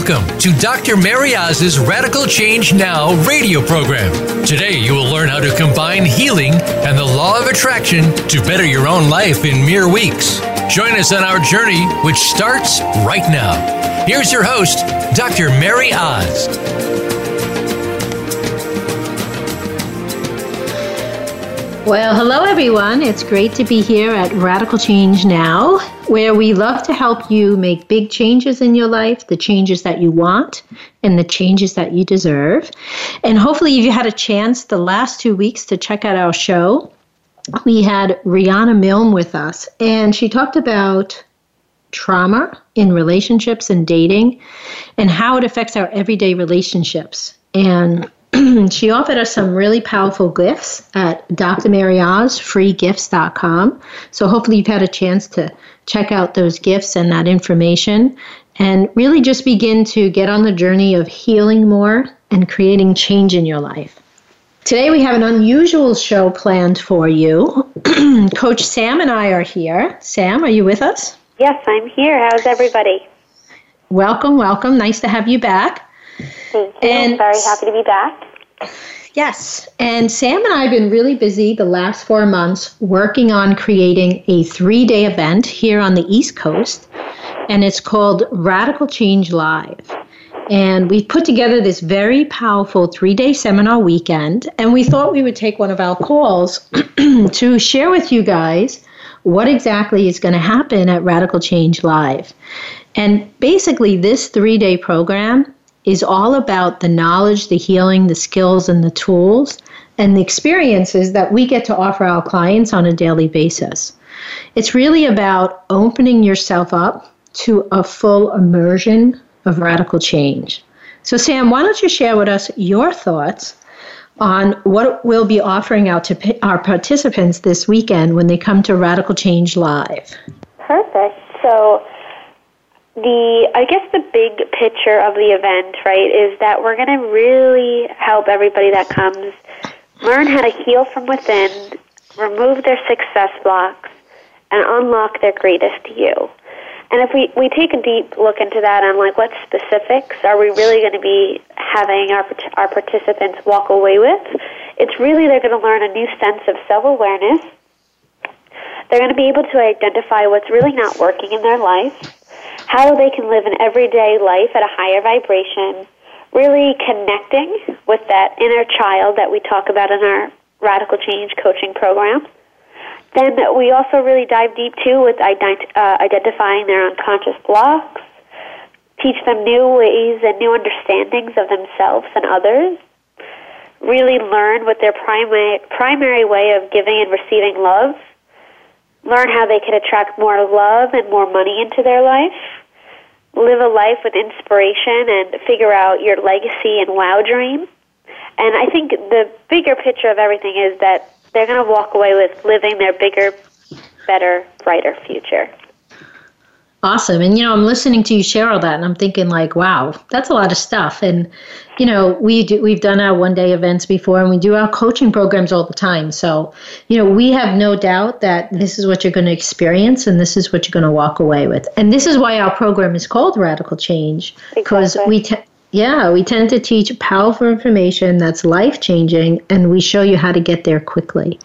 Welcome to Dr. Mary Oz's Radical Change Now radio program. Today, you will learn how to combine healing and the law of attraction to better your own life in mere weeks. Join us on our journey, which starts right now. Here's your host, Dr. Mary Oz. Well, hello everyone. It's great to be here at Radical Change Now, where we love to help you make big changes in your life, the changes that you want and the changes that you deserve. And hopefully, if you had a chance the last two weeks to check out our show, we had Rihanna Milne with us, and she talked about trauma in relationships and dating and how it affects our everyday relationships. And she offered us some really powerful gifts at Dr. Mary Oz, freegifts.com. So hopefully you've had a chance to check out those gifts and that information and really just begin to get on the journey of healing more and creating change in your life. Today we have an unusual show planned for you. Coach Sam and I are here. Sam, are you with us? Yes, I'm here. How's everybody? Welcome, welcome. Nice to have you back. Thank you. And very happy to be back. Yes. And Sam and I have been really busy the last four months working on creating a three day event here on the East Coast. And it's called Radical Change Live. And we put together this very powerful three day seminar weekend. And we thought we would take one of our calls to share with you guys what exactly is going to happen at Radical Change Live. And basically, this three day program is all about the knowledge, the healing, the skills, and the tools and the experiences that we get to offer our clients on a daily basis. It's really about opening yourself up to a full immersion of radical change. So, Sam, why don't you share with us your thoughts on what we'll be offering out to our participants this weekend when they come to Radical Change Live? Perfect. So, the I guess the big picture of the event, right, is that we're going to really help everybody that comes learn how to heal from within, remove their success blocks, and unlock their greatest you. And if we, we take a deep look into that and like what specifics are we really going to be having our our participants walk away with, it's really they're going to learn a new sense of self awareness. They're going to be able to identify what's really not working in their life how they can live an everyday life at a higher vibration, really connecting with that inner child that we talk about in our Radical Change coaching program. Then we also really dive deep too with ident- uh, identifying their unconscious blocks, teach them new ways and new understandings of themselves and others, really learn what their primary, primary way of giving and receiving love, learn how they can attract more love and more money into their life, live a life with inspiration and figure out your legacy and wow dream. And I think the bigger picture of everything is that they're going to walk away with living their bigger, better, brighter future. Awesome. And you know, I'm listening to you share all that and I'm thinking like, wow, that's a lot of stuff. And you know, we do we've done our one day events before and we do our coaching programs all the time. So, you know, we have no doubt that this is what you're going to experience and this is what you're going to walk away with. And this is why our program is called Radical Change because exactly. we te- yeah, we tend to teach powerful information that's life changing and we show you how to get there quickly.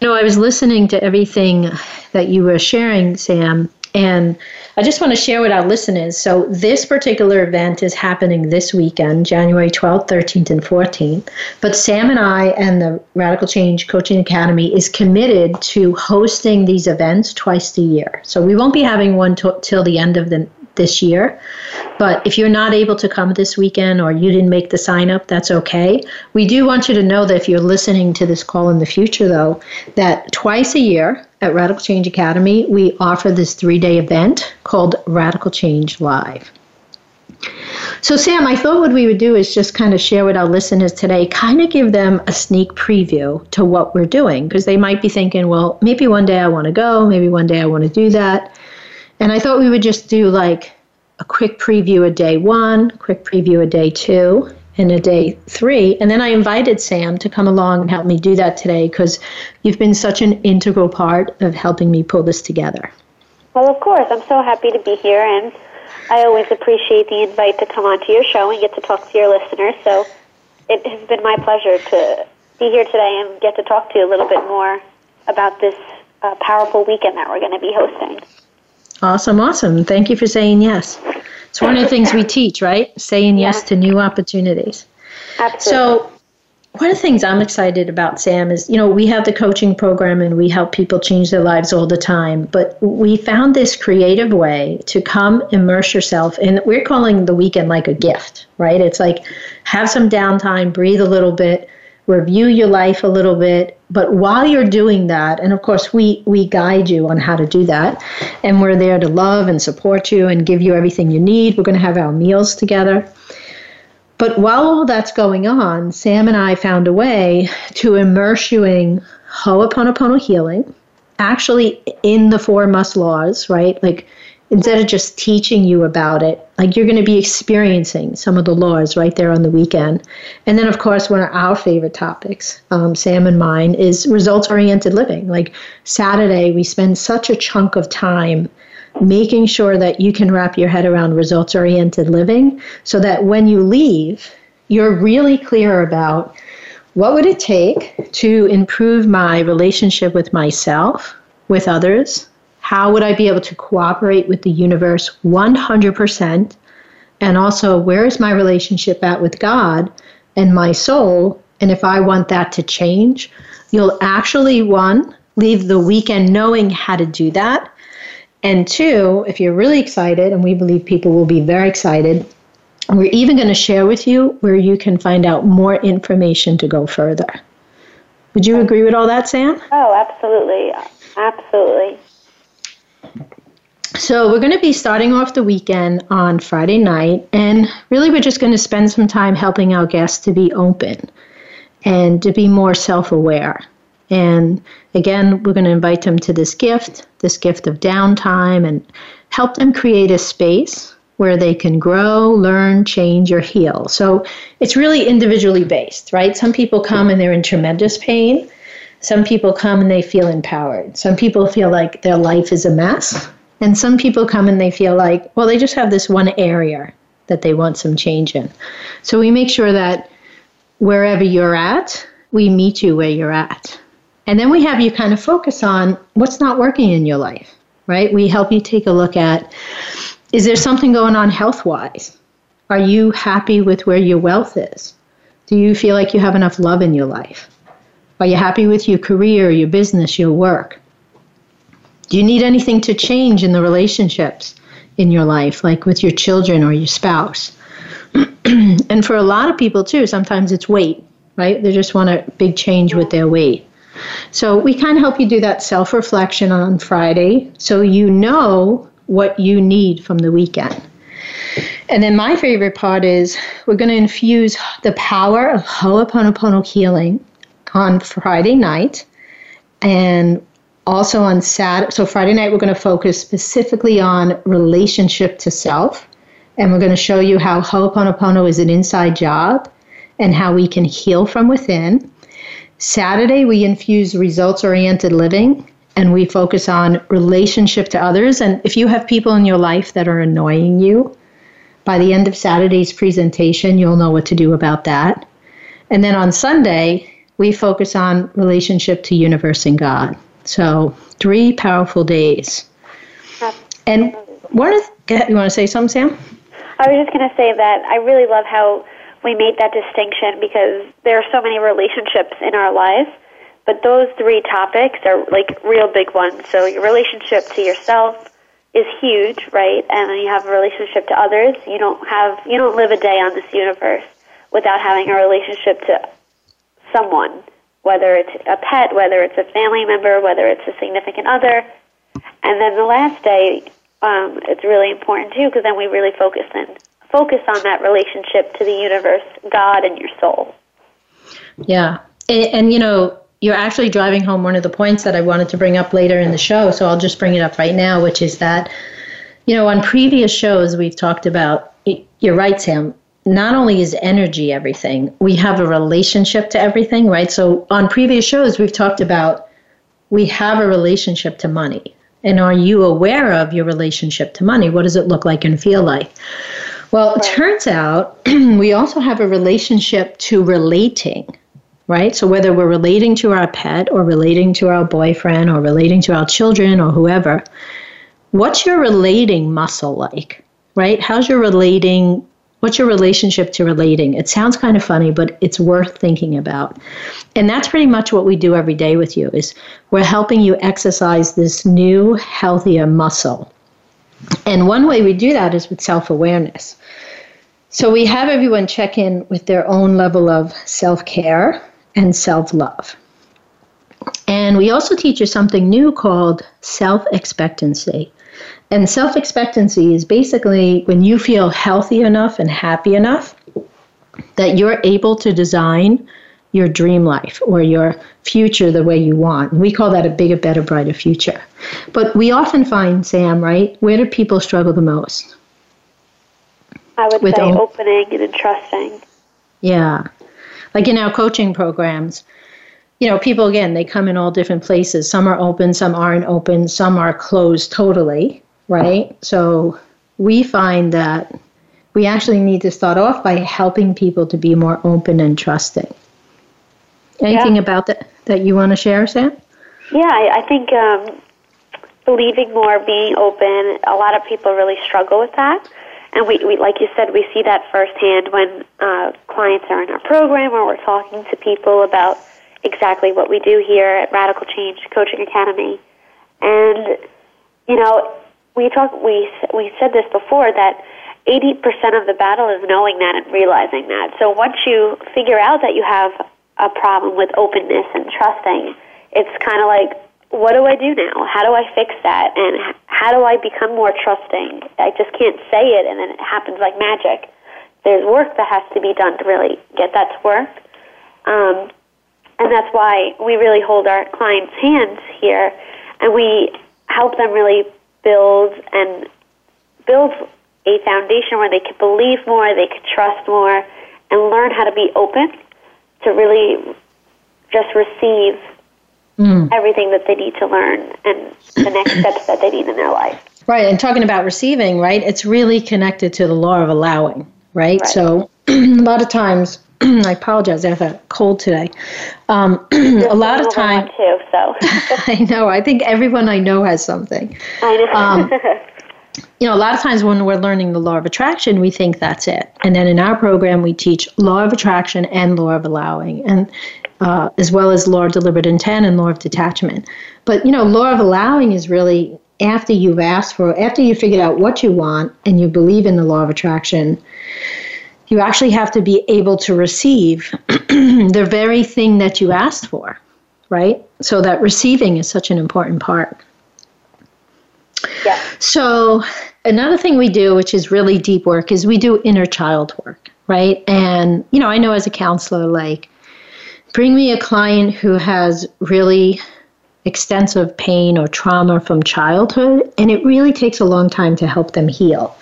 You know, I was listening to everything that you were sharing, Sam, and I just want to share with our listeners. So, this particular event is happening this weekend, January 12th, 13th, and 14th. But Sam and I and the Radical Change Coaching Academy is committed to hosting these events twice a year. So, we won't be having one t- till the end of the this year. But if you're not able to come this weekend or you didn't make the sign up, that's okay. We do want you to know that if you're listening to this call in the future, though, that twice a year at Radical Change Academy, we offer this three day event called Radical Change Live. So, Sam, I thought what we would do is just kind of share with our listeners today, kind of give them a sneak preview to what we're doing, because they might be thinking, well, maybe one day I want to go, maybe one day I want to do that. And I thought we would just do like a quick preview of day one, quick preview of day two, and a day three. And then I invited Sam to come along and help me do that today because you've been such an integral part of helping me pull this together. Well, of course. I'm so happy to be here. And I always appreciate the invite to come onto your show and get to talk to your listeners. So it has been my pleasure to be here today and get to talk to you a little bit more about this uh, powerful weekend that we're going to be hosting. Awesome, awesome. Thank you for saying yes. It's one of the things we teach, right? Saying yes to new opportunities. Absolutely. So, one of the things I'm excited about, Sam, is you know, we have the coaching program and we help people change their lives all the time. But we found this creative way to come immerse yourself in, we're calling the weekend like a gift, right? It's like have some downtime, breathe a little bit, review your life a little bit. But while you're doing that, and of course, we, we guide you on how to do that, and we're there to love and support you and give you everything you need. We're going to have our meals together. But while all that's going on, Sam and I found a way to immerse you in Ho'oponopono healing, actually in the four must laws, right? Like instead of just teaching you about it, like you're going to be experiencing some of the laws right there on the weekend. And then, of course, one of our favorite topics, um, Sam and mine, is results oriented living. Like Saturday, we spend such a chunk of time making sure that you can wrap your head around results oriented living so that when you leave, you're really clear about what would it take to improve my relationship with myself, with others? How would I be able to cooperate with the universe 100%? And also, where is my relationship at with God and my soul? And if I want that to change, you'll actually, one, leave the weekend knowing how to do that and two, if you're really excited, and we believe people will be very excited, we're even going to share with you where you can find out more information to go further. Would you agree with all that, Sam? Oh, absolutely. Absolutely. So, we're going to be starting off the weekend on Friday night, and really, we're just going to spend some time helping our guests to be open and to be more self aware. And again, we're going to invite them to this gift, this gift of downtime, and help them create a space where they can grow, learn, change, or heal. So it's really individually based, right? Some people come and they're in tremendous pain. Some people come and they feel empowered. Some people feel like their life is a mess. And some people come and they feel like, well, they just have this one area that they want some change in. So we make sure that wherever you're at, we meet you where you're at. And then we have you kind of focus on what's not working in your life, right? We help you take a look at is there something going on health wise? Are you happy with where your wealth is? Do you feel like you have enough love in your life? Are you happy with your career, your business, your work? Do you need anything to change in the relationships in your life, like with your children or your spouse? and for a lot of people, too, sometimes it's weight, right? They just want a big change with their weight. So we kind of help you do that self reflection on Friday so you know what you need from the weekend. And then my favorite part is we're going to infuse the power of Ho'oponopono healing on Friday night and also on Saturday. So Friday night we're going to focus specifically on relationship to self and we're going to show you how Ho'oponopono is an inside job and how we can heal from within. Saturday, we infuse results oriented living and we focus on relationship to others. And if you have people in your life that are annoying you, by the end of Saturday's presentation, you'll know what to do about that. And then on Sunday, we focus on relationship to universe and God. So, three powerful days. And one you want to say something, Sam? I was just going to say that I really love how we made that distinction because there are so many relationships in our lives, but those three topics are like real big ones. So your relationship to yourself is huge, right? And then you have a relationship to others. You don't have you don't live a day on this universe without having a relationship to someone, whether it's a pet, whether it's a family member, whether it's a significant other. And then the last day, um, it's really important too because then we really focus in focus on that relationship to the universe, God, and your soul. Yeah. And, and, you know, you're actually driving home one of the points that I wanted to bring up later in the show. So I'll just bring it up right now, which is that, you know, on previous shows, we've talked about, you're right, Sam. Not only is energy everything, we have a relationship to everything, right? So on previous shows, we've talked about we have a relationship to money And are you aware of your relationship to money? What does it look like and feel like? Well, it turns out we also have a relationship to relating, right? So whether we're relating to our pet or relating to our boyfriend or relating to our children or whoever, what's your relating muscle like, right? How's your relating What's your relationship to relating? It sounds kind of funny, but it's worth thinking about. And that's pretty much what we do every day with you is we're helping you exercise this new healthier muscle. And one way we do that is with self-awareness. So we have everyone check in with their own level of self-care and self-love. And we also teach you something new called self expectancy. And self expectancy is basically when you feel healthy enough and happy enough that you're able to design your dream life or your future the way you want. We call that a bigger, better, brighter future. But we often find, Sam, right, where do people struggle the most? I would With say op- opening and trusting. Yeah. Like in our coaching programs, you know, people again, they come in all different places. Some are open, some aren't open, some are closed totally right? So we find that we actually need to start off by helping people to be more open and trusting. Anything yeah. about that that you want to share, Sam? Yeah, I, I think um, believing more, being open. A lot of people really struggle with that, and we, we like you said, we see that firsthand when uh, clients are in our program or we're talking to people about exactly what we do here at Radical Change Coaching Academy, and you know we talk we we said this before that 80% of the battle is knowing that and realizing that. So once you figure out that you have a problem with openness and trusting, it's kind of like what do I do now? How do I fix that? And how do I become more trusting? I just can't say it and then it happens like magic. There's work that has to be done to really get that to work. Um, and that's why we really hold our clients' hands here and we help them really build and build a foundation where they could believe more, they could trust more, and learn how to be open to really just receive mm. everything that they need to learn and the next steps that they need in their life. Right, and talking about receiving, right? It's really connected to the law of allowing, right? right. So a lot of times I apologize. I have a cold today. Um, a lot of time. Too, so. I know. I think everyone I know has something. I know. Um, you know, a lot of times when we're learning the law of attraction, we think that's it. And then in our program, we teach law of attraction and law of allowing, and uh, as well as law of deliberate intent and law of detachment. But you know, law of allowing is really after you've asked for, after you figured out what you want, and you believe in the law of attraction you actually have to be able to receive the very thing that you asked for, right? So that receiving is such an important part. Yeah. So another thing we do, which is really deep work, is we do inner child work, right? And you know, I know as a counselor, like, bring me a client who has really extensive pain or trauma from childhood, and it really takes a long time to help them heal.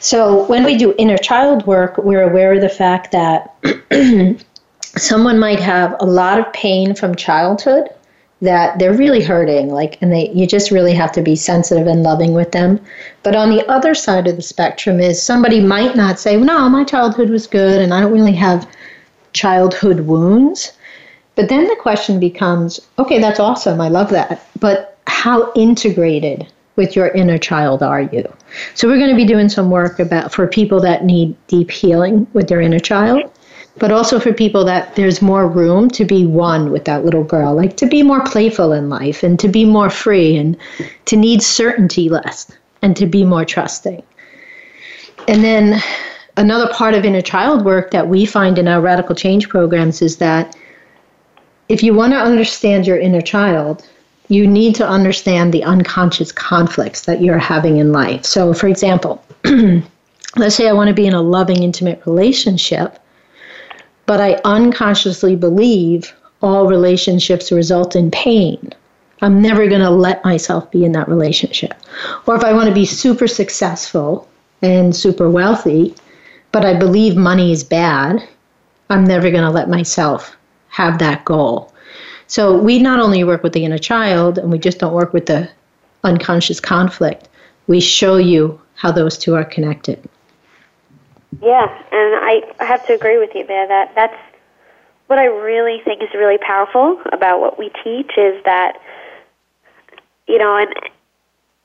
So, when we do inner child work, we're aware of the fact that someone might have a lot of pain from childhood that they're really hurting like and they you just really have to be sensitive and loving with them but on the other side of the spectrum is somebody might not say no my childhood was good and i don't really have childhood wounds but then the question becomes okay, that's awesome. I love that. But how integrated with your inner child are you? So we're going to be doing some work about for people that need deep healing with their inner child, but also for people that there's more room to be one with that little girl, like to be more playful in life and to be more free and to need certainty less and to be more trusting. And then another part of inner child work that we find in our radical change programs is that if you want to understand your inner child, you need to understand the unconscious conflicts that you're having in life. So, for example, let's say I want to be in a loving, intimate relationship, but I unconsciously believe all relationships result in pain. I'm never going to let myself be in that relationship. Or if I want to be super successful and super wealthy, but I believe money is bad, I'm never going to let myself have that goal. So we not only work with the inner child and we just don't work with the unconscious conflict, we show you how those two are connected. Yeah, and I, have to agree with you there. That that's what I really think is really powerful about what we teach is that you know, and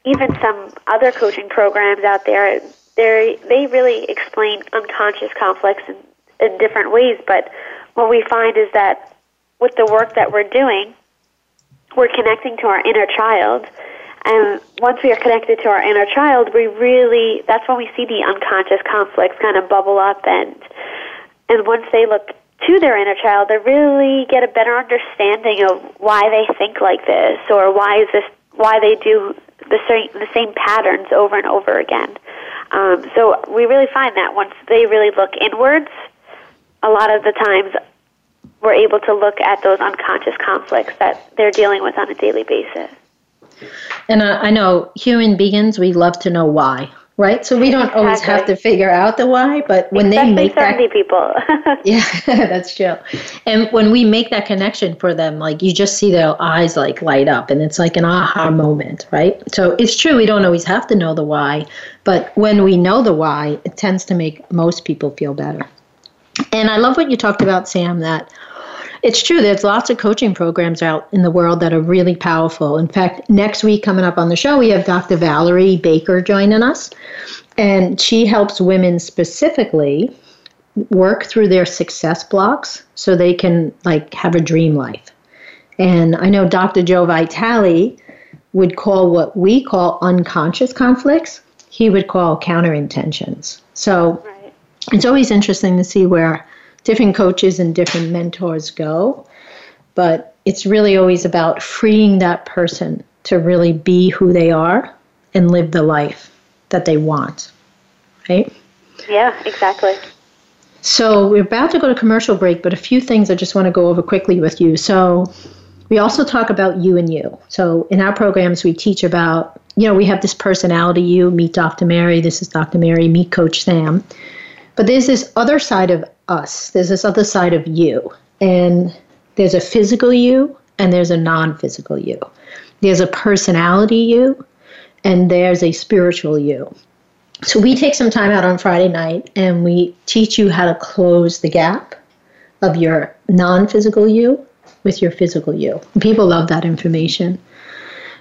even some other coaching programs out there, they they really explain unconscious conflicts in, in different ways. But what we find is that with the work that we're doing, we're connecting to our inner child. And once we are connected to our inner child, we really, that's when we see the unconscious conflicts kind of bubble up and, and once they look to their inner child, they really get a better understanding of why they think like this or why is this, why they do the same, the same patterns over and over again. Um, so we really find that once they really look inwards, a lot of the times we're able to look at those unconscious conflicts that they're dealing with on a daily basis. And uh, I know human beings, we love to know why, right? So we don't exactly. always have to figure out the why, but when Especially they make that people. yeah, that's true. And when we make that connection for them, like you just see their eyes like light up, and it's like an aha moment, right? So it's true we don't always have to know the why, but when we know the why, it tends to make most people feel better. And I love what you talked about, Sam, that it's true. There's lots of coaching programs out in the world that are really powerful. In fact, next week coming up on the show, we have Dr. Valerie Baker joining us, and she helps women specifically work through their success blocks so they can like have a dream life. And I know Dr. Joe Vitale would call what we call unconscious conflicts, he would call counter intentions. So. It's always interesting to see where different coaches and different mentors go. But it's really always about freeing that person to really be who they are and live the life that they want. Right? Yeah, exactly. So we're about to go to commercial break, but a few things I just want to go over quickly with you. So we also talk about you and you. So in our programs, we teach about, you know, we have this personality you, meet Dr. Mary, this is Dr. Mary, meet Coach Sam. But there's this other side of us. There's this other side of you. And there's a physical you and there's a non physical you. There's a personality you and there's a spiritual you. So we take some time out on Friday night and we teach you how to close the gap of your non physical you with your physical you. People love that information.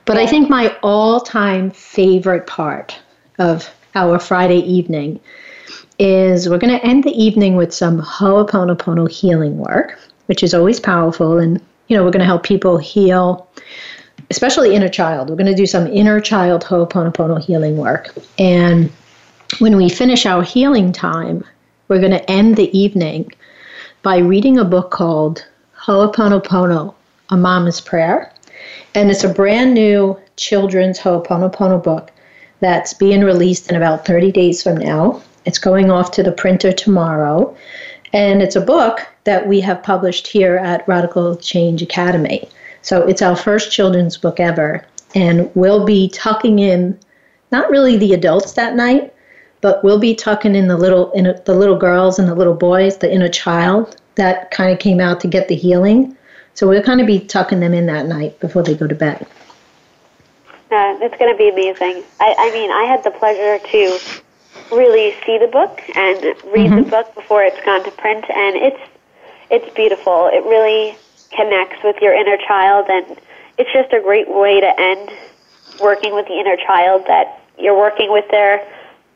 But I think my all time favorite part of our Friday evening is we're going to end the evening with some Ho'oponopono healing work, which is always powerful. And, you know, we're going to help people heal, especially inner child. We're going to do some inner child Ho'oponopono healing work. And when we finish our healing time, we're going to end the evening by reading a book called Ho'oponopono, A Mama's Prayer. And it's a brand new children's Ho'oponopono book that's being released in about 30 days from now. It's going off to the printer tomorrow. And it's a book that we have published here at Radical Change Academy. So it's our first children's book ever. And we'll be tucking in not really the adults that night, but we'll be tucking in the little in the little girls and the little boys, the inner child that kind of came out to get the healing. So we'll kind of be tucking them in that night before they go to bed. Uh, it's going to be amazing. I, I mean, I had the pleasure to really see the book and read mm-hmm. the book before it's gone to print, and it's it's beautiful. It really connects with your inner child, and it's just a great way to end working with the inner child. That you're working with their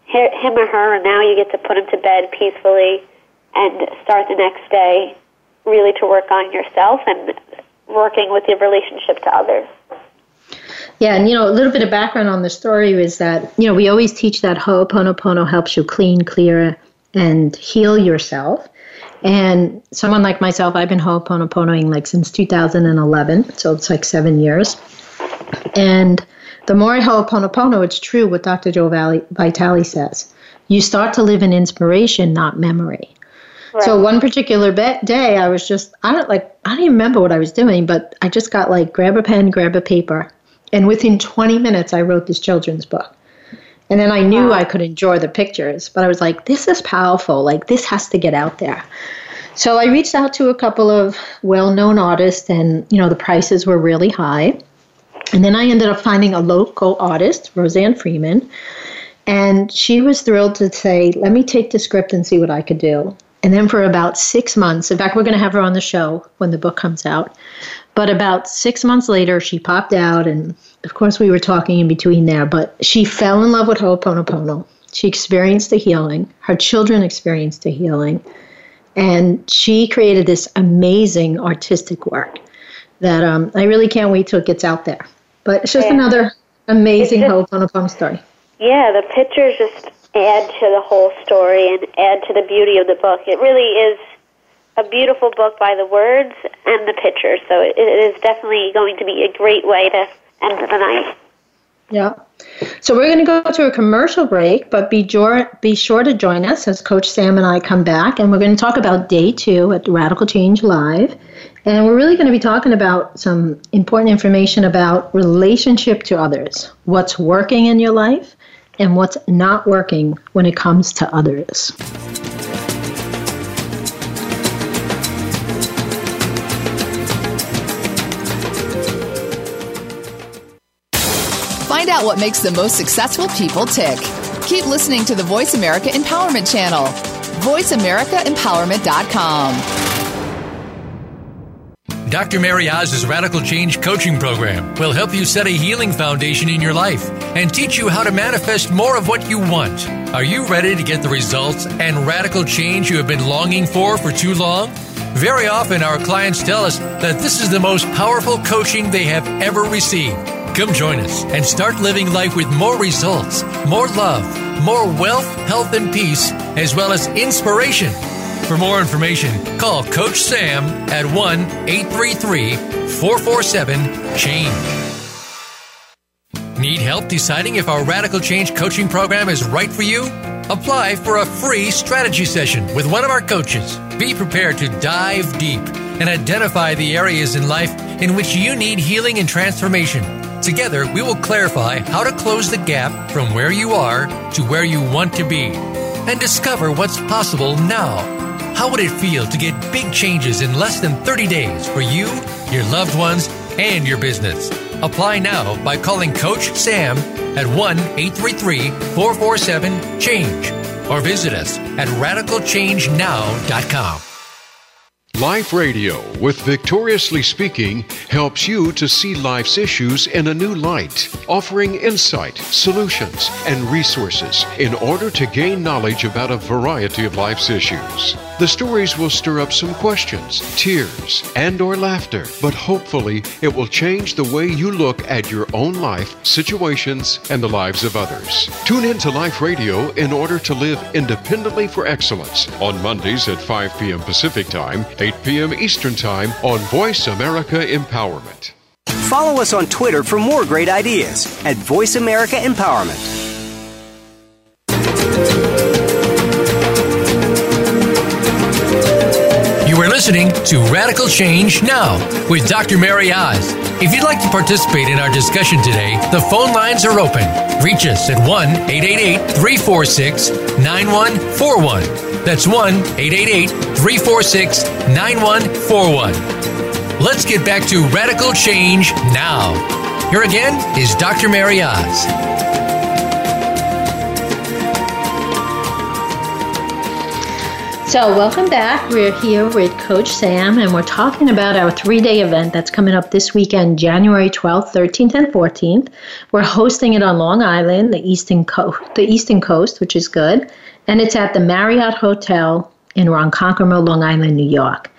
him or her, and now you get to put them to bed peacefully and start the next day really to work on yourself and working with your relationship to others. Yeah, and you know, a little bit of background on the story is that, you know, we always teach that Ho'oponopono helps you clean, clear, and heal yourself. And someone like myself, I've been Ho'oponoponoing like since 2011, so it's like seven years. And the more I Ho'oponopono, it's true what Dr. Joe Vitale says. You start to live in inspiration, not memory. Right. So one particular be- day, I was just I don't like I don't even remember what I was doing, but I just got like grab a pen, grab a paper, and within 20 minutes, I wrote this children's book. And then I knew wow. I could enjoy the pictures, but I was like, this is powerful. Like, this has to get out there. So I reached out to a couple of well known artists, and, you know, the prices were really high. And then I ended up finding a local artist, Roseanne Freeman, and she was thrilled to say, Let me take the script and see what I could do. And then for about six months, in fact, we're going to have her on the show when the book comes out. But about six months later, she popped out, and of course, we were talking in between there. But she fell in love with Ho'oponopono. She experienced the healing. Her children experienced the healing. And she created this amazing artistic work that um, I really can't wait till it gets out there. But it's just yeah. another amazing just, Ho'oponopono story. Yeah, the pictures just add to the whole story and add to the beauty of the book. It really is a beautiful book by the words and the pictures. So it, it is definitely going to be a great way to end the night. Yeah. So we're going to go to a commercial break, but be, jo- be sure to join us as Coach Sam and I come back, and we're going to talk about day two at Radical Change Live. And we're really going to be talking about some important information about relationship to others, what's working in your life, and what's not working when it comes to others. Out what makes the most successful people tick. Keep listening to the Voice America Empowerment Channel. VoiceAmericaEmpowerment.com. Dr. Mary Oz's Radical Change Coaching Program will help you set a healing foundation in your life and teach you how to manifest more of what you want. Are you ready to get the results and radical change you have been longing for for too long? Very often, our clients tell us that this is the most powerful coaching they have ever received. Come join us and start living life with more results, more love, more wealth, health, and peace, as well as inspiration for more information, call Coach Sam at 1 833 447 CHANGE. Need help deciding if our Radical Change coaching program is right for you? Apply for a free strategy session with one of our coaches. Be prepared to dive deep and identify the areas in life in which you need healing and transformation. Together, we will clarify how to close the gap from where you are to where you want to be and discover what's possible now. How would it feel to get big changes in less than 30 days for you, your loved ones, and your business? Apply now by calling Coach Sam at 1 833 447 CHANGE or visit us at radicalchangenow.com. Life Radio with Victoriously Speaking helps you to see life's issues in a new light, offering insight, solutions, and resources in order to gain knowledge about a variety of life's issues. The stories will stir up some questions, tears, and or laughter, but hopefully it will change the way you look at your own life, situations, and the lives of others. Tune in to Life Radio in order to live independently for excellence on Mondays at 5 p.m. Pacific Time, 8 p.m. Eastern Time on Voice America Empowerment. Follow us on Twitter for more great ideas at Voice America Empowerment. Listening to Radical Change Now with Dr. Mary Oz. If you'd like to participate in our discussion today, the phone lines are open. Reach us at 1 888 346 9141. That's 1 888 346 9141. Let's get back to Radical Change Now. Here again is Dr. Mary Oz. So, welcome back. We're here with Coach Sam, and we're talking about our three day event that's coming up this weekend, January 12th, 13th, and 14th. We're hosting it on Long Island, the Eastern, Co- the Eastern Coast, which is good. And it's at the Marriott Hotel in Ronkonkoma, Long Island, New York.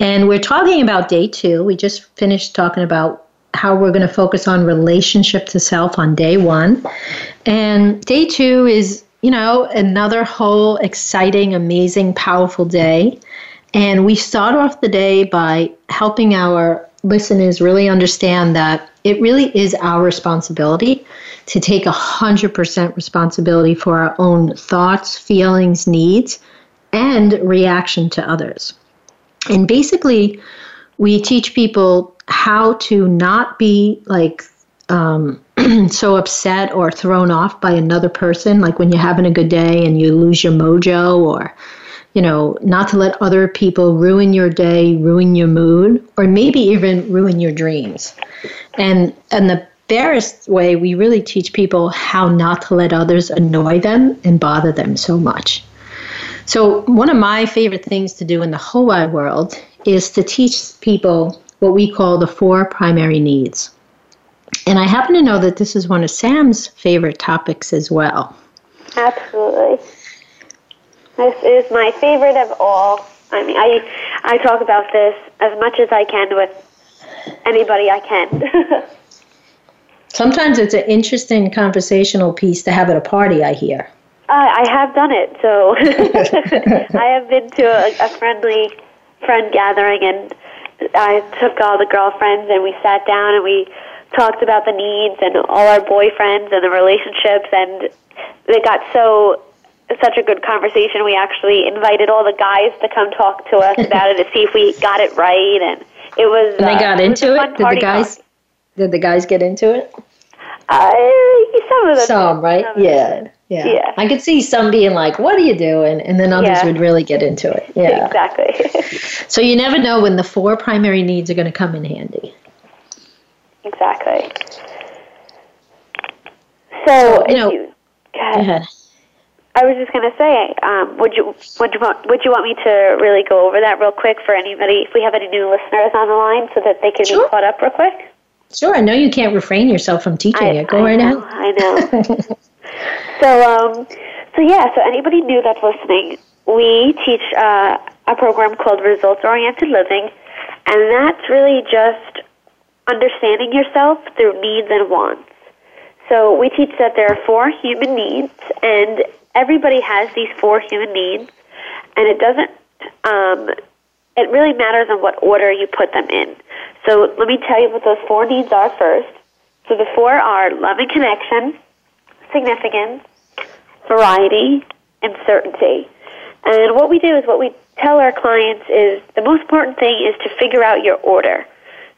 And we're talking about day two. We just finished talking about how we're going to focus on relationship to self on day one. And day two is you know, another whole exciting, amazing, powerful day. And we start off the day by helping our listeners really understand that it really is our responsibility to take 100% responsibility for our own thoughts, feelings, needs, and reaction to others. And basically, we teach people how to not be like um, so upset or thrown off by another person, like when you're having a good day and you lose your mojo, or, you know, not to let other people ruin your day, ruin your mood, or maybe even ruin your dreams. And, and the barest way, we really teach people how not to let others annoy them and bother them so much. So, one of my favorite things to do in the whole wide world is to teach people what we call the four primary needs. And I happen to know that this is one of Sam's favorite topics as well. Absolutely. This is my favorite of all. I mean, I I talk about this as much as I can with anybody I can. Sometimes it's an interesting conversational piece to have at a party, I hear. Uh, I have done it. So I have been to a, a friendly friend gathering, and I took all the girlfriends, and we sat down and we talked about the needs and all our boyfriends and the relationships, and it got so such a good conversation. We actually invited all the guys to come talk to us about it to see if we got it right, and it was. And they got uh, into it. it. Did the guys? Talk. Did the guys get into it? Uh, some of them. Some, right? Some yeah. Yeah. yeah. I could see some being like, "What are you doing?" and then others Yeah. would really get into it. Yeah. Exactly. So you never know when the four primary needs are going to come in handy. Exactly. So, you know- you, go Go ahead. ahead. I was just going to say, um, would you would you want would you want me to really go over that real quick for anybody if we have any new listeners on the line so that they can Sure. be caught up real quick? Sure. I know you can't refrain yourself from teaching it. Go I right know, ahead. I know. so, um, so yeah. So anybody new that's listening, we teach uh, a program called Results Oriented Living, and that's really just understanding yourself through needs and wants. So we teach that there are four human needs, and everybody has these four human needs, and it doesn't. Um, it really matters in what order you put them in. So let me tell you what those four needs are first. So the four are love and connection, significance, variety, and certainty. And what we do is what we tell our clients is the most important thing is to figure out your order.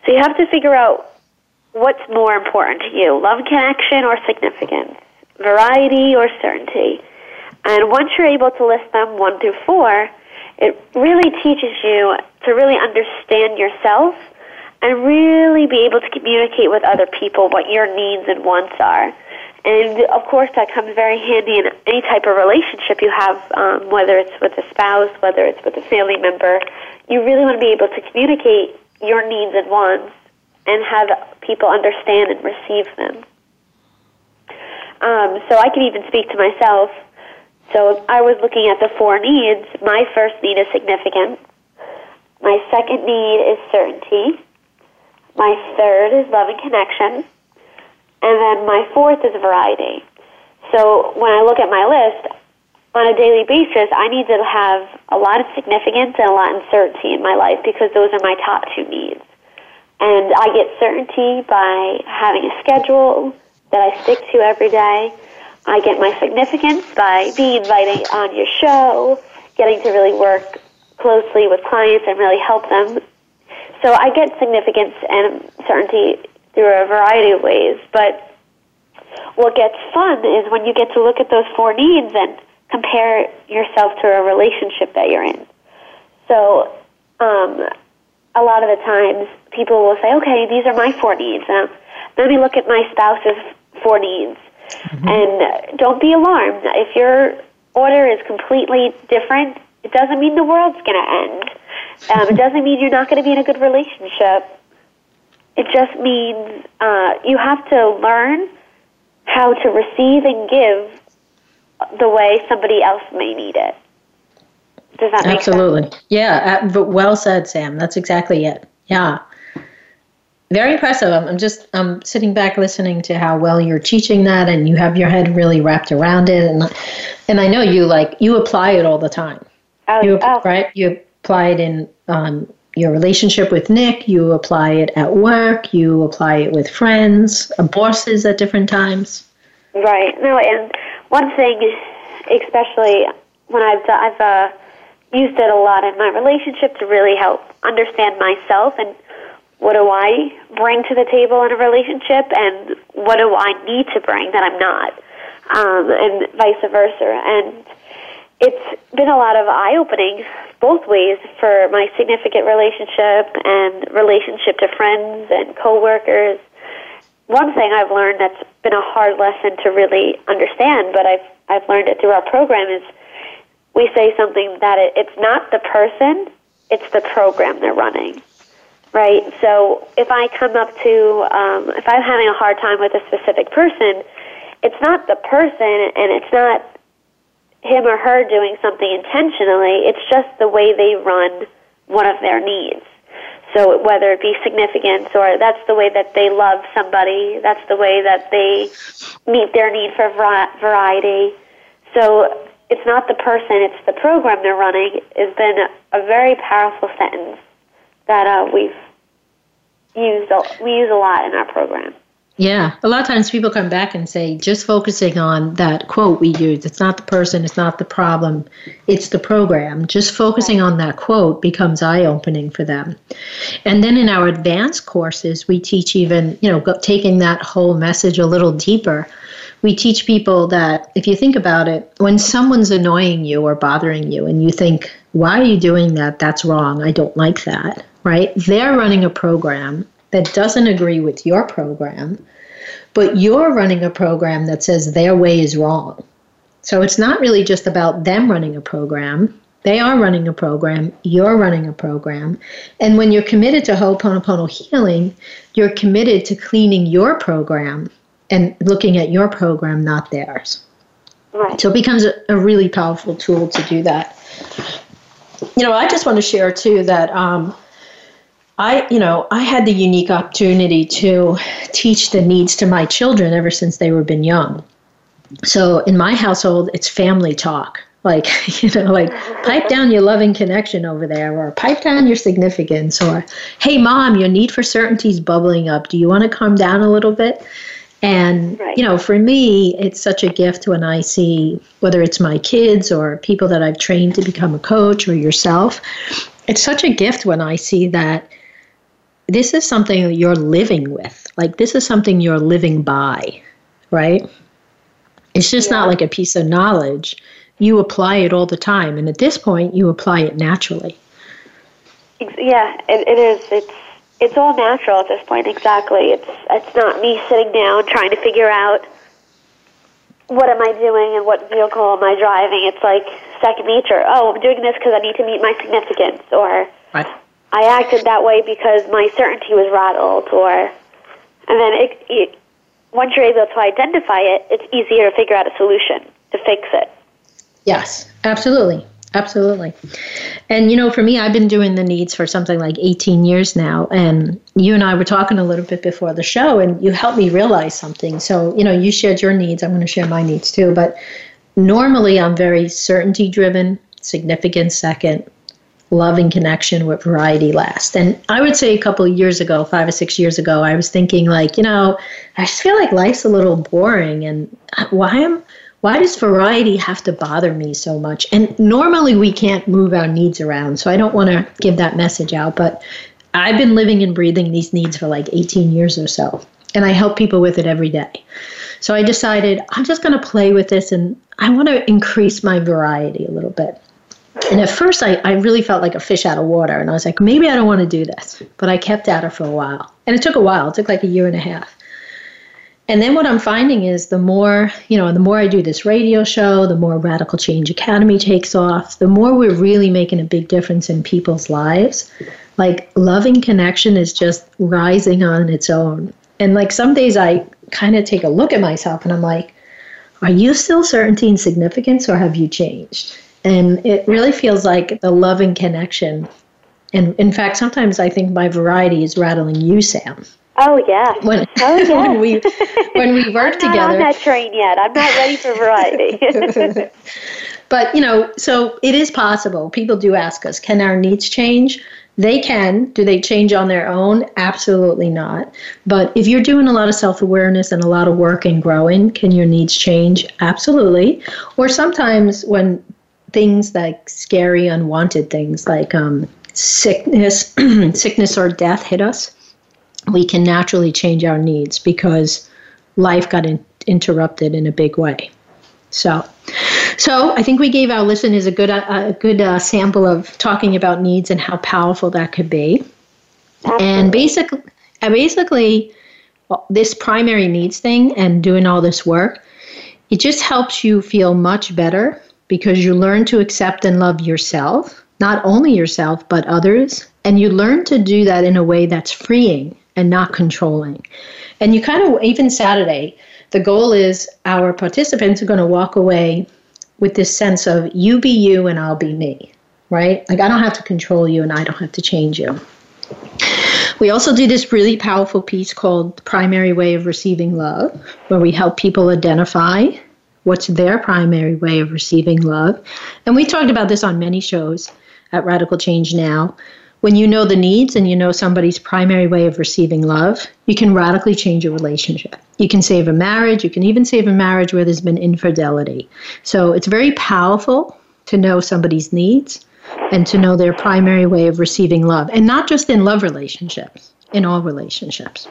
So you have to figure out what's more important to you, love connection or significance, variety or certainty. And once you're able to list them one through four, it really teaches you to really understand yourself and really be able to communicate with other people what your needs and wants are. And of course, that comes very handy in any type of relationship you have, um, whether it's with a spouse, whether it's with a family member. You really want to be able to communicate your needs and wants and have people understand and receive them. Um, so I can even speak to myself. So I was looking at the four needs, my first need is significance. My second need is certainty. My third is love and connection. And then my fourth is variety. So when I look at my list, on a daily basis, I need to have a lot of significance and a lot of certainty in my life because those are my top two needs. And I get certainty by having a schedule that I stick to every day. I get my significance by being invited on your show, getting to really work closely with clients and really help them. So I get significance and certainty through a variety of ways. But what gets fun is when you get to look at those four needs and compare yourself to a relationship that you're in. So um, a lot of the times people will say, okay, these are my four needs. Um, let me look at my spouse's four needs. And uh, don't be alarmed. If your order is completely different, it doesn't mean the world's going to end. Um, it doesn't mean you're not going to be in a good relationship. It just means uh, you have to learn how to receive and give the way somebody else may need it. Does that make sense? Absolutely. Yeah. uh, but well said, Sam. That's exactly it. Yeah. Very impressive. I'm, I'm just I'm sitting back listening to how well you're teaching that, and you have your head really wrapped around it, and and I know you like you apply it all the time. Oh, You oh, right? You apply it in um, your relationship with Nick. You apply it at work. You apply it with friends, uh, bosses at different times. Right. No, and one thing, especially when I've I've uh, used it a lot in my relationship to really help understand myself and what do I bring to the table in a relationship and what do I need to bring that I'm not, um, and vice versa. And it's been a lot of eye opening both ways for my significant relationship and relationship to friends and coworkers one thing I've learned that's been a hard lesson to really understand, but I've I've learned it through our program is we say something that it, it's not the person, it's the program they're running, right? So if I come up to um, if I'm having a hard time with a specific person, it's not the person and it's not him or her doing something intentionally. It's just the way they run one of their needs. So whether it be significance or that's the way that they love somebody, that's the way that they meet their need for variety. So it's not the person, it's the program they're running has been a very powerful sentence that uh, we've used, we use a lot in our program. Yeah, a lot of times people come back and say, just focusing on that quote we use, it's not the person, it's not the problem, it's the program. Just focusing on that quote becomes eye opening for them. And then in our advanced courses, we teach even, you know, taking that whole message a little deeper. We teach people that if you think about it, when someone's annoying you or bothering you and you think, why are you doing that? That's wrong. I don't like that, right? They're running a program that doesn't agree with your program, but you're running a program that says their way is wrong. So it's not really just about them running a program. They are running a program, you're running a program. And when you're committed to Ho'oponopono healing, you're committed to cleaning your program and looking at your program, not theirs. Right. So it becomes a, a really powerful tool to do that. You know, I just want to share too that um, I, you know, I had the unique opportunity to teach the needs to my children ever since they were been young. So in my household, it's family talk. Like, you know, like pipe down your loving connection over there, or pipe down your significance, or hey, mom, your need for certainty is bubbling up. Do you want to calm down a little bit? And, right. you know, for me, it's such a gift when I see whether it's my kids or people that I've trained to become a coach or yourself. It's such a gift when I see that this is something you're living with. Like this is something you're living by, right? It's just yeah. not like a piece of knowledge. You apply it all the time, and at this point, you apply it naturally. Yeah, it, it is. It's it's all natural at this point. Exactly. It's it's not me sitting down trying to figure out what am I doing and what vehicle am I driving. It's like second nature. Oh, I'm doing this because I need to meet my significance, or right. I acted that way because my certainty was rattled, or and then it, it, once you're able to identify it, it's easier to figure out a solution to fix it. Yes, absolutely. Absolutely. And you know, for me, I've been doing the needs for something like 18 years now. And you and I were talking a little bit before the show, and you helped me realize something. So, you know, you shared your needs. I'm going to share my needs too. But normally, I'm very certainty driven, significance second, loving connection with variety last. And I would say a couple of years ago, five or six years ago, I was thinking like, you know, I just feel like life's a little boring and why am why does variety have to bother me so much? And normally we can't move our needs around, so I don't want to give that message out, but I've been living and breathing these needs for like 18 years or so, and I help people with it every day. So I decided I'm just going to play with this and I want to increase my variety a little bit. And at first, I, I really felt like a fish out of water. And I was like, maybe I don't want to do this. But I kept at it for a while. And it took a while, it took like a year and a half. And then what I'm finding is the more, you know, the more I do this radio show, the more Radical Change Academy takes off, the more we're really making a big difference in people's lives. Like loving connection is just rising on its own. And like some days I kind of take a look at myself and I'm like, are you still certainty and significance or have you changed? And it really feels like the loving connection. And in fact, sometimes I think my variety is rattling you, Samm. Oh yeah. When, oh, yeah. when we when we work I'm together. I'm not on that train yet. I'm not ready for variety. but you know, so it is possible. People do ask us, can our needs change? They can. Do they change on their own? Absolutely not. But if you're doing a lot of self awareness and a lot of work and growing, can your needs change? Absolutely. Or sometimes when things like scary, unwanted things like um, sickness, sickness or death hit us, we can naturally change our needs because life got in, interrupted in a big way. So, so I think we gave our listeners a good a good uh, sample of talking about needs and how powerful that could be. Absolutely. And basically, basically, this primary needs thing and doing all this work, it just helps you feel much better because you learn to accept and love yourself, not only yourself, but others. And you learn to do that in a way that's freeing and not controlling. And you kind of, even Saturday, the goal is our participants are going to walk away with this sense of you be you and I'll be me, right? Like I don't have to control you and I don't have to change you. We also do this really powerful piece called Primary Way of Receiving Love, where we help people identify what's their primary way of receiving love. And we talked about this on many shows at Radical Change Now. When you know the needs and you know somebody's primary way of receiving love, you can radically change a relationship. You can save a marriage. You can even save a marriage where there's been infidelity. So it's very powerful to know somebody's needs and to know their primary way of receiving love. And not just in love relationships, in all relationships.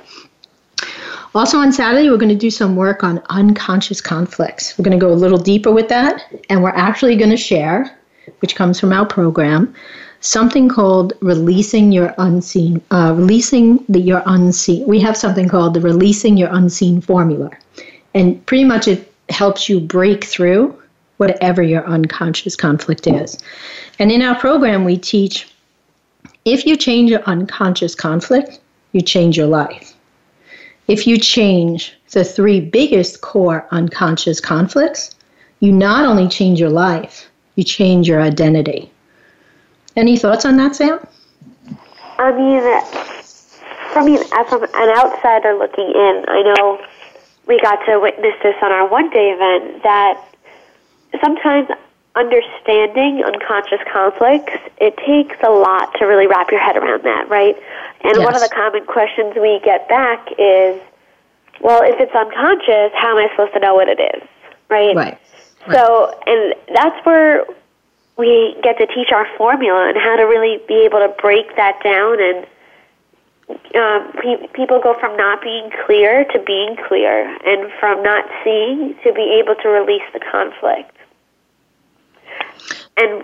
Also, on Saturday, we're going to do some work on unconscious conflicts. We're going to go a little deeper with that, and we're actually going to share, which comes from our program, something called releasing your unseen, uh, releasing the, your unseen. We have something called the releasing your unseen formula, and pretty much it helps you break through whatever your unconscious conflict is. And in our program, we teach if you change your unconscious conflict, you change your life. If you change the three biggest core unconscious conflicts, you not only change your life, you change your identity. Any thoughts on that, Samm? I mean, I from as an outsider looking in, I know we got to witness this on our one day event that sometimes understanding unconscious conflicts, it takes a lot to really wrap your head around that, right? And yes. one of the common questions we get back is, well, if it's unconscious, how am I supposed to know what it is, right? Right. So, and that's where we get to teach our formula and how to really be able to break that down and um, pe- people go from not being clear to being clear and from not seeing to be able to release the conflict and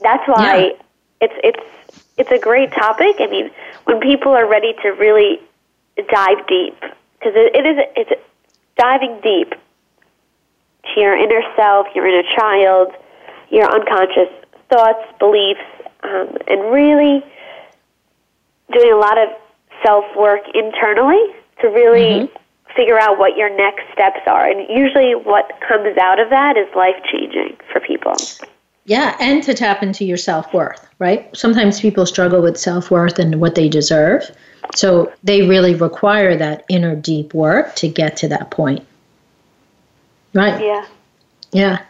that's why yeah. it's it's it's a great topic. I mean, when people are ready to really dive deep, because it, it is it's diving deep to your inner self, your inner child, your unconscious thoughts, beliefs, um, and really doing a lot of self work internally to really mm-hmm. figure out what your next steps are. And usually, what comes out of that is life changing for people. Yeah, and to tap into your self worth, right? Sometimes people struggle with self worth and what they deserve. So they really require that inner deep work to get to that point. Right? Yeah. Yeah.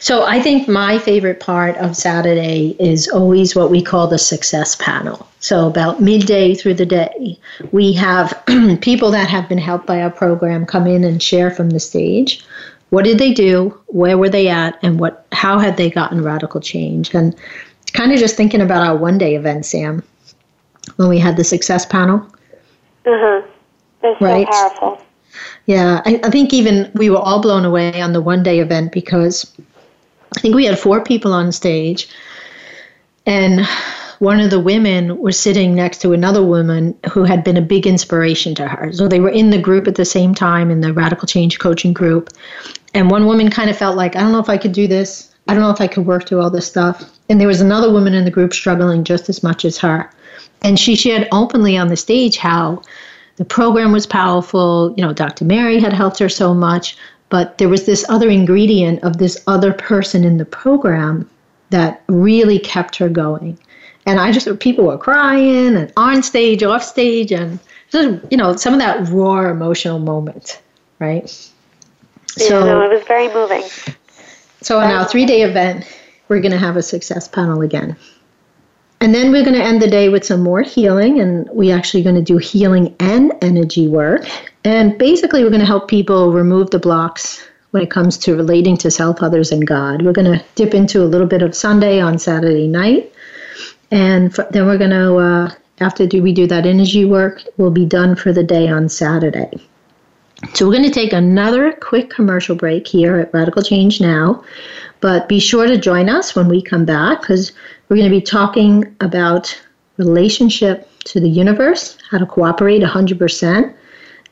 So I think my favorite part of Saturday is always what we call the success panel. So about midday through the day, we have people that have been helped by our program come in and share from the stage what did they do? Where were they at? And what? How had they gotten radical change? And kind of just thinking about our one day event, Samm, when we had the success panel. Mm-hmm. That's right? so powerful. Yeah, I, I think even we were all blown away on the one day event because I think we had four people on stage, and one of the women was sitting next to another woman who had been a big inspiration to her. So they were in the group at the same time in the Radical Change coaching group. And one woman kind of felt like, I don't know if I could do this. I don't know if I could work through all this stuff. And there was another woman in the group struggling just as much as her. And she shared openly on the stage how the program was powerful. You know, Dr. Mary had helped her so much, but there was this other ingredient of this other person in the program that really kept her going. And I just, people were crying and on stage, off stage, and just, you know, some of that raw emotional moment, right? So, yeah, no, it was very moving. So, in our three day event, we're going to have a success panel again. And then we're going to end the day with some more healing, and we're actually going to do healing and energy work. And basically, we're going to help people remove the blocks when it comes to relating to self, others, and God. We're going to dip into a little bit of Sunday on Saturday night. And for, then we're going to, uh, after we do that energy work, we'll be done for the day on Saturday. So we're going to take another quick commercial break here at Radical Change Now, but be sure to join us when we come back because we're going to be talking about relationship to the universe, how to cooperate 100%,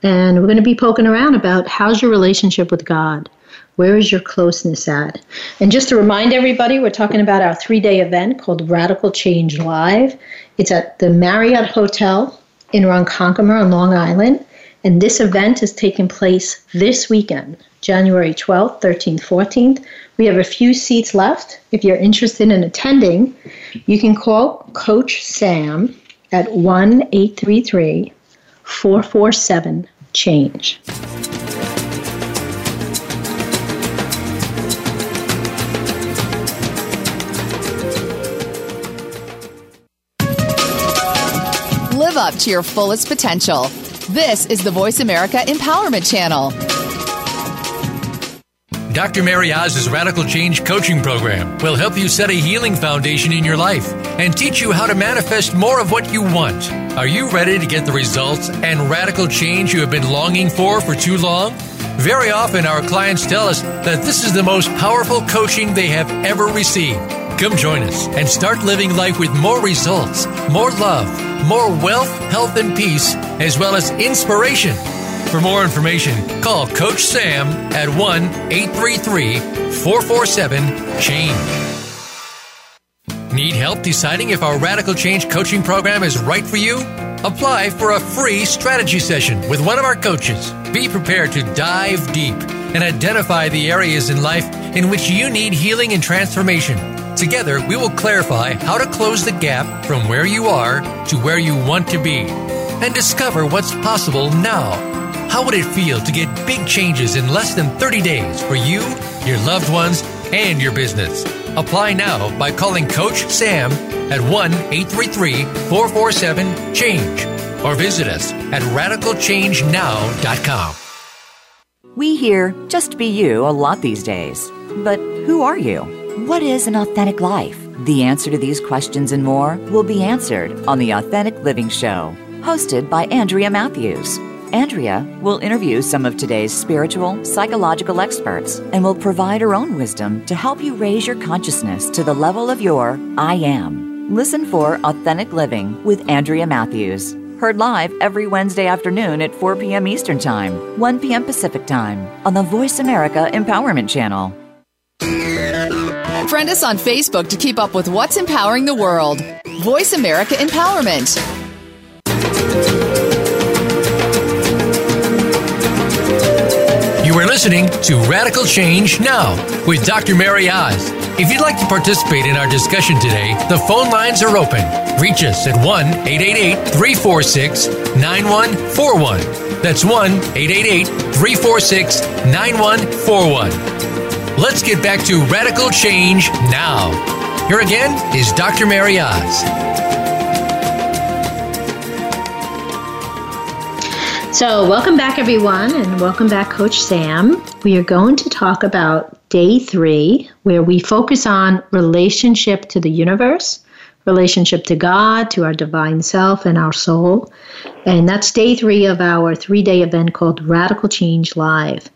And we're going to be poking around about how's your relationship with God? Where is your closeness at? And just to remind everybody, we're talking about our three day event called Radical Change Live. It's at the Marriott Hotel in Ronkonkoma on Long Island. And this event is taking place this weekend, January 12th, 13th, 14th. We have a few seats left. If you're interested in attending, you can call Coach Samm at 1 833 447 Change. Up to your fullest potential. This is the Voice America Empowerment Channel. Dr. Mary Oz's Radical Change Coaching Program will help you set a healing foundation in your life and teach you how to manifest more of what you want. Are you ready to get the results and radical change you have been longing for for too long? Very often, our clients tell us that this is the most powerful coaching they have ever received. Come join us and start living life with more results, more love, more wealth, health, and peace, as well as inspiration. For more information, call Coach Samm at 1 833 447 CHANGE. Need help deciding if our Radical Change coaching program is right for you? Apply for a free strategy session with one of our coaches. Be prepared to dive deep and identify the areas in life in which you need healing and transformation. Together, we will clarify how to close the gap from where you are to where you want to be and discover what's possible now. How would it feel to get big changes in less than 30 days for you, your loved ones, and your business? Apply now by calling Coach Samm at 1 833 447 CHANGE or visit us at radicalchangenow.com. We hear just be you a lot these days. But who are you? What is an authentic life? The answer to these questions and more will be answered on The Authentic Living Show, hosted by Andrea Matthews. Andrea will interview some of today's spiritual, psychological experts and will provide her own wisdom to help you raise your consciousness to the level of your I am. Listen for Authentic Living with Andrea Matthews. Heard live every Wednesday afternoon at 4 p.m. Eastern Time, 1 p.m. Pacific Time on the Voice America Empowerment Channel. Friend us on Facebook to keep up with what's empowering the world. Voice America Empowerment. You are listening to Radical Change Now with Dr. Mary Oz. If you'd like to participate in our discussion today, the phone lines are open. Reach us at 1 888 346 9141. That's 1 888 346 9141. Let's get back to Radical Change now. Here again is Dr. Mary Oz. So, welcome back, everyone, and welcome back, Coach Samm. We are going to talk about day three, where we focus on relationship to the universe, relationship to God, to our divine self, and our soul. And that's day three of our three day event called Radical Change Live.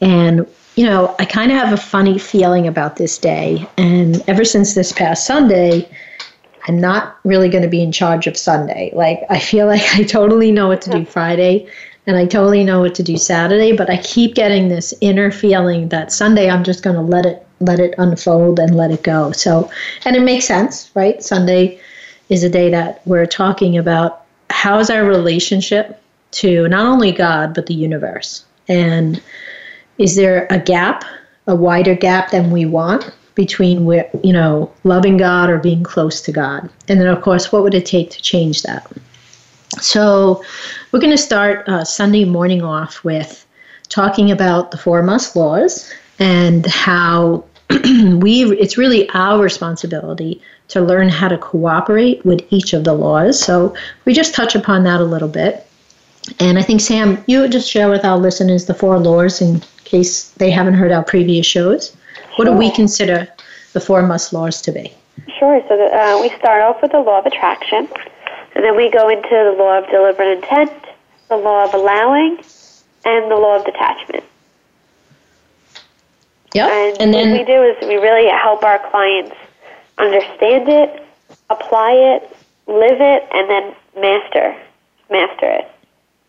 And you know, I kind of have a funny feeling about this day. And ever since this past Sunday, I'm not really going to be in charge of Sunday. Like, I feel like I totally know what to do Friday and I totally know what to do Saturday, but I keep getting this inner feeling that Sunday I'm just going to let it let it unfold and let it go. So, and it makes sense, right? Sunday is a day that we're talking about how's our relationship to not only God but the universe. And is there a gap, a wider gap than we want between where, you know, loving God or being close to God? And then, of course, what would it take to change that? So, we're going to start uh, Sunday morning off with talking about the four must laws and how we it's really our responsibility to learn how to cooperate with each of the laws. So, we just touch upon that a little bit. And I think Samm, you would just share with our listeners the four laws in case they haven't heard our previous shows. What do we consider the four must laws to be? Sure. So the, uh, we start off with the law of attraction, and then we go into the law of deliberate intent, the law of allowing, and the law of detachment. Yep. And, And then what we do is we really help our clients understand it, apply it, live it, and then master master it.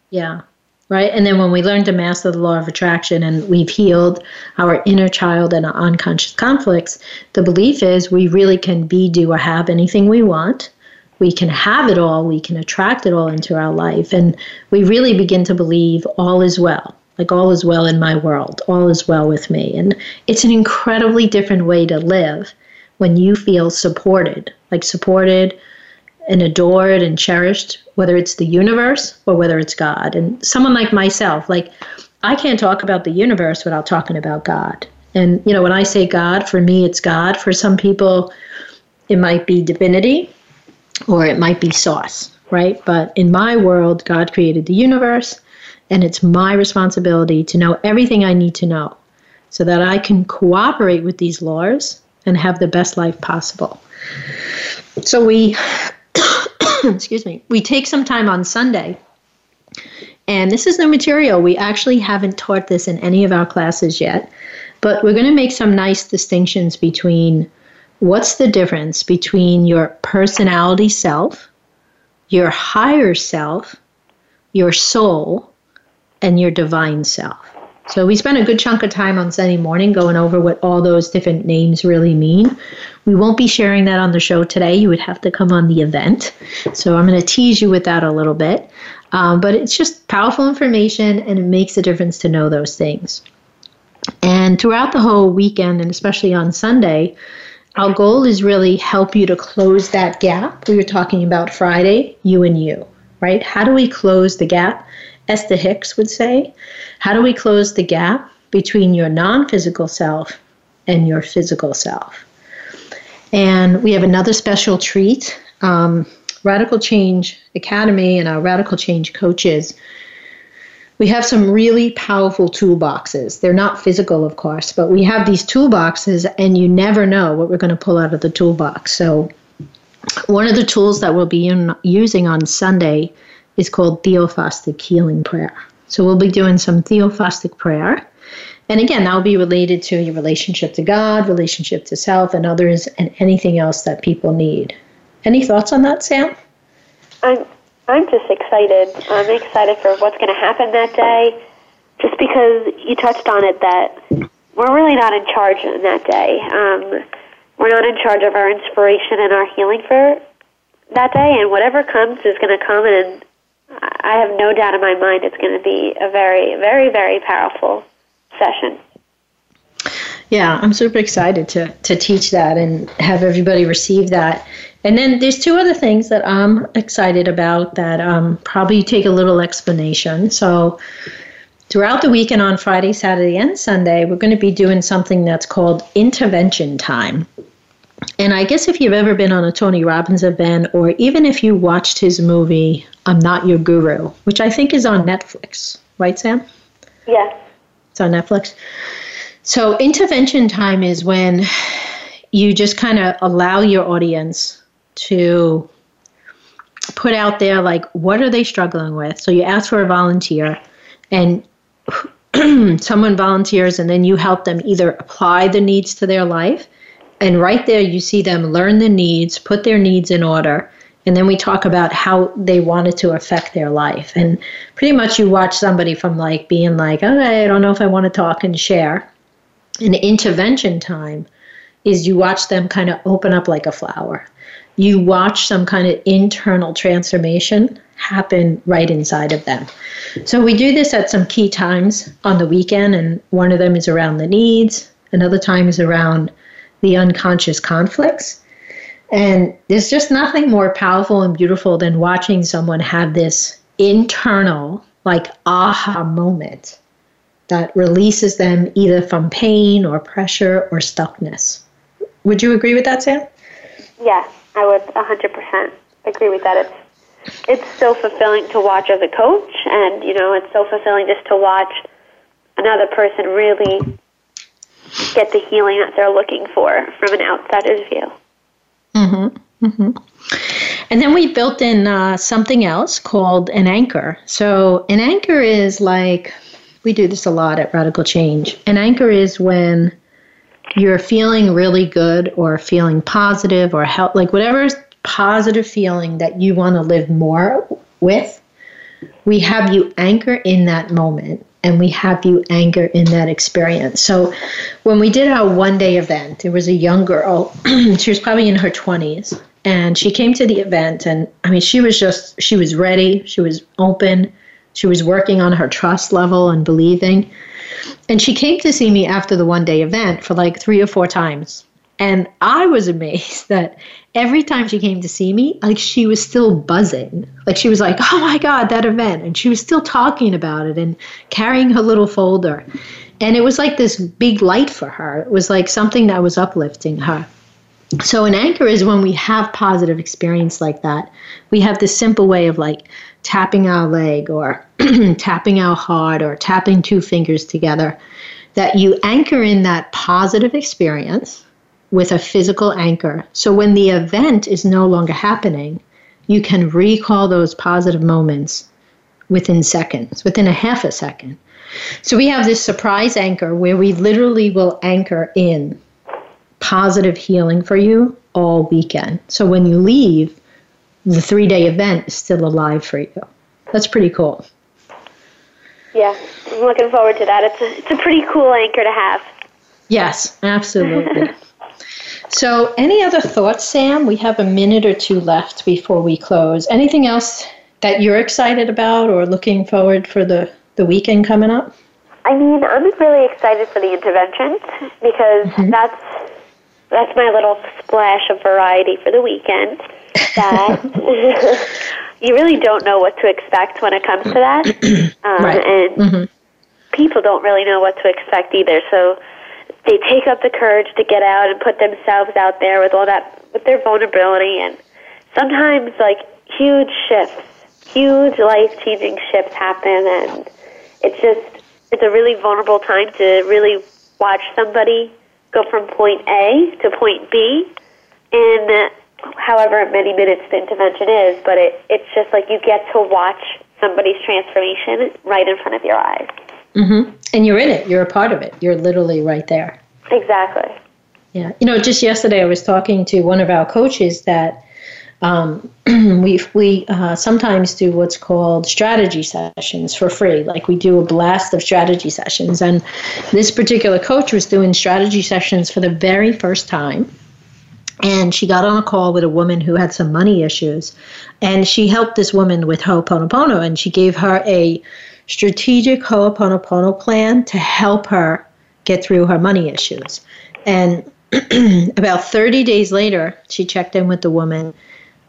Yeah. Right? And then when we learn to master the law of attraction and we've healed our inner child and our unconscious conflicts, the belief is we really can be, do, or have anything we want. We can have it all, we can attract it all into our life. And we really begin to believe all is well. Like all is well in my world, all is well with me. And it's an incredibly different way to live when you feel supported, like supported and adored and cherished, whether it's the universe or whether it's God. And someone like myself, like I can't talk about the universe without talking about God. And, you know, when I say God, for me, it's God. For some people, it might be divinity or it might be source, right? But in my world, God created the universe, and it's my responsibility to know everything I need to know so that I can cooperate with these laws and have the best life possible. So we excuse me, we take some time on Sunday. And this is new material. We actually haven't taught this in any of our classes yet, but we're going to make some nice distinctions between what's the difference between your personality self, your higher self, your soul, and your divine self. So we spent a good chunk of time on Sunday morning going over what all those different names really mean. We won't be sharing that on the show today. You would have to come on the event. So I'm going to tease you with that a little bit. Um, but it's just powerful information and it makes a difference to know those things. And throughout the whole weekend, and especially on Sunday, our goal is really help you to close that gap. We were talking about Friday, you and you, right? How do we close the gap? Esther Hicks would say, how do we close the gap between your non physical self and your physical self? And we have another special treat. Um, Radical Change Academy and our Radical Change coaches, we have some really powerful toolboxes. They're not physical, of course, but we have these toolboxes, and you never know what we're going to pull out of the toolbox. So, one of the tools that we'll be in, using on Sunday is called Theophostic Healing Prayer. So we'll be doing some Theophostic prayer. And again, that will be related to your relationship to God, relationship to self, and others, and anything else that people need. Any thoughts on that, Samm? I'm I'm just excited. I'm excited for what's going to happen that day. Just because you touched on it, that we're really not in charge in that day. Um, we're not in charge of our inspiration and our healing for that day, and whatever comes is going to come, and I have no doubt in my mind it's going to be a very, very, very powerful session. Yeah, I'm super excited to to teach that and have everybody receive that. And then there's two other things that I'm excited about that um, probably take a little explanation. So throughout the weekend on Friday, Saturday, and Sunday, we're going to be doing something that's called intervention time. And I guess if you've ever been on a Tony Robbins event, or even if you watched his movie, I'm Not Your Guru, which I think is on Netflix, right, Samm? Yeah. It's on Netflix. So, intervention time is when you just kind of allow your audience to put out there, like, what are they struggling with? So, you ask for a volunteer, and someone volunteers, and then you help them either apply the needs to their life and right there, you see them learn the needs, put their needs in order, and then we talk about how they want it to affect their life. And pretty much you watch somebody from like being like, okay, I don't know if I want to talk and share. And intervention time is you watch them kind of open up like a flower. You watch some kind of internal transformation happen right inside of them. So we do this at some key times on the weekend, and one of them is around the needs, another time is around the unconscious conflicts. And there's just nothing more powerful and beautiful than watching someone have this internal, like, aha moment that releases them either from pain or pressure or stuckness. Would you agree with that, Samm? Yeah, I would 100% agree with that. It's it's so fulfilling to watch as a coach, and you know, it's so fulfilling just to watch another person really get the healing that they're looking for from an outsider's view. Mm-hmm. Mm-hmm. And then we built in uh, something else called an anchor. So an anchor is like we do this a lot at Radical Change. An anchor is when you're feeling really good or feeling positive or help like whatever positive feeling that you want to live more with we have you anchor in that moment and we have you anchor in that experience. So when we did our one day event, there was a young girl, she was probably in her 20s, and she came to the event and I mean she was just she was ready, she was open, she was working on her trust level and believing. And she came to see me after the one day event for like 3 or 4 times. And I was amazed that every time she came to see me, like she was still buzzing. Like she was like, oh my God, that event. And she was still talking about it and carrying her little folder. And it was like this big light for her. It was like something that was uplifting her. So, an anchor is when we have positive experience like that. We have this simple way of like tapping our leg or tapping our heart or tapping two fingers together that you anchor in that positive experience with a physical anchor. So when the event is no longer happening, you can recall those positive moments within seconds, within a half a second. So we have this surprise anchor where we literally will anchor in positive healing for you all weekend. So when you leave, the three day event is still alive for you. That's pretty cool. Yeah, I'm looking forward to that. It's a, it's a pretty cool anchor to have. Yes, absolutely. So, any other thoughts, Samm? We have a minute or two left before we close. Anything else that you're excited about or looking forward for the, the weekend coming up? I mean, I'm really excited for the interventions because mm-hmm. that's that's my little splash of variety for the weekend. That you really don't know what to expect when it comes to that, um, right. and mm-hmm. people don't really know what to expect either. So they take up the courage to get out and put themselves out there with all that with their vulnerability and sometimes like huge shifts huge life changing shifts happen and it's just it's a really vulnerable time to really watch somebody go from point A to point B in however many minutes the intervention is, but it, it's just like you get to watch somebody's transformation right in front of your eyes. Mm-hmm. And you're in it. You're a part of it. You're literally right there. Exactly. Yeah. You know, just yesterday I was talking to one of our coaches that um, we we uh, sometimes do what's called strategy sessions for free. Like we do a blast of strategy sessions, and this particular coach was doing strategy sessions for the very first time. And she got on a call with a woman who had some money issues, and she helped this woman with Ho'oponopono, and she gave her a strategic Ho'oponopono plan to help her get through her money issues. And about 30 days later, she checked in with the woman,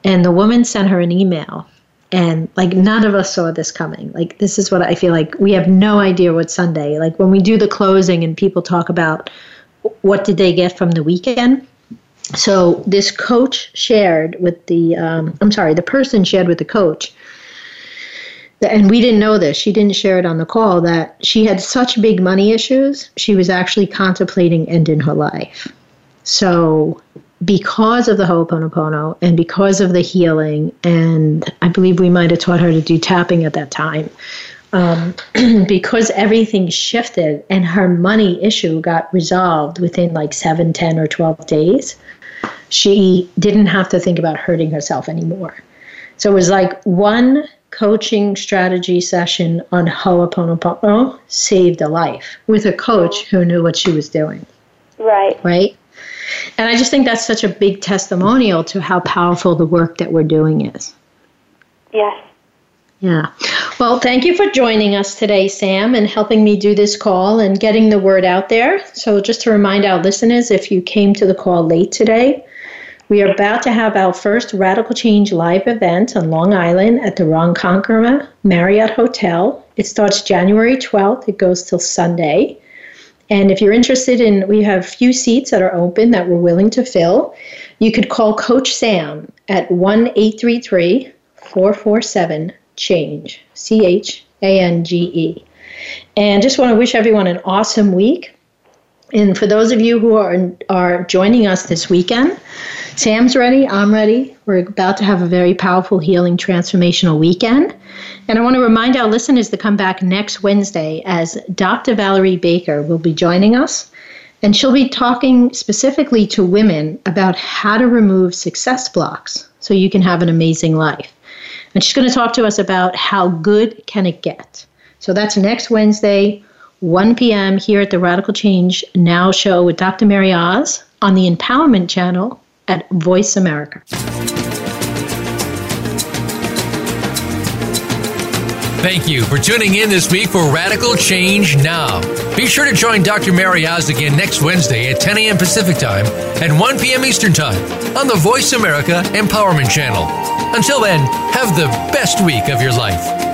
and the woman sent her an email. And like none of us saw this coming. Like, this is what I feel like we have no idea what Sunday, like when we do the closing and people talk about what did they get from the weekend. So this coach shared with the, um, I'm sorry, the person shared with the coach and we didn't know this. She didn't share it on the call that she had such big money issues. She was actually contemplating ending her life. So, because of the Ho'oponopono and because of the healing, and I believe we might have taught her to do tapping at that time, um, because everything shifted and her money issue got resolved within like 7, 10, or 12 days, she didn't have to think about hurting herself anymore. So it was like one coaching strategy session on Ho'oponopono saved a life with a coach who knew what she was doing. Right. Right. And I just think that's such a big testimonial to how powerful the work that we're doing is. Yes. Yeah. Well, thank you for joining us today, Samm, and helping me do this call and getting the word out there. So, just to remind our listeners, if you came to the call late today, we are about to have our first Radical Change live event on Long Island at the Ronkonkoma Marriott Hotel. It starts January 12th, it goes till Sunday. And if you're interested in, we have a few seats that are open that we're willing to fill. You could call Coach Samm at 1 833 447 CHANGE, C H A N G E. And just want to wish everyone an awesome week. And for those of you who are, are joining us this weekend, Samm's ready, I'm ready. We're about to have a very powerful, healing, transformational weekend. And I want to remind our listeners to come back next Wednesday as Dr. Valerie Baker will be joining us. And she'll be talking specifically to women about how to remove success blocks so you can have an amazing life. And she's going to talk to us about how good can it get. So that's next Wednesday, 1 p.m. here at the Radical Change Now show with Dr. Mary Oz on the Empowerment Channel at Voice America. Thank you for tuning in this week for Radical Change Now. Be sure to join Dr. Mary Oz again next Wednesday at 10 a.m. Pacific Time and 1 p.m. Eastern Time on the Voice America Empowerment Channel. Until then, have the best week of your life.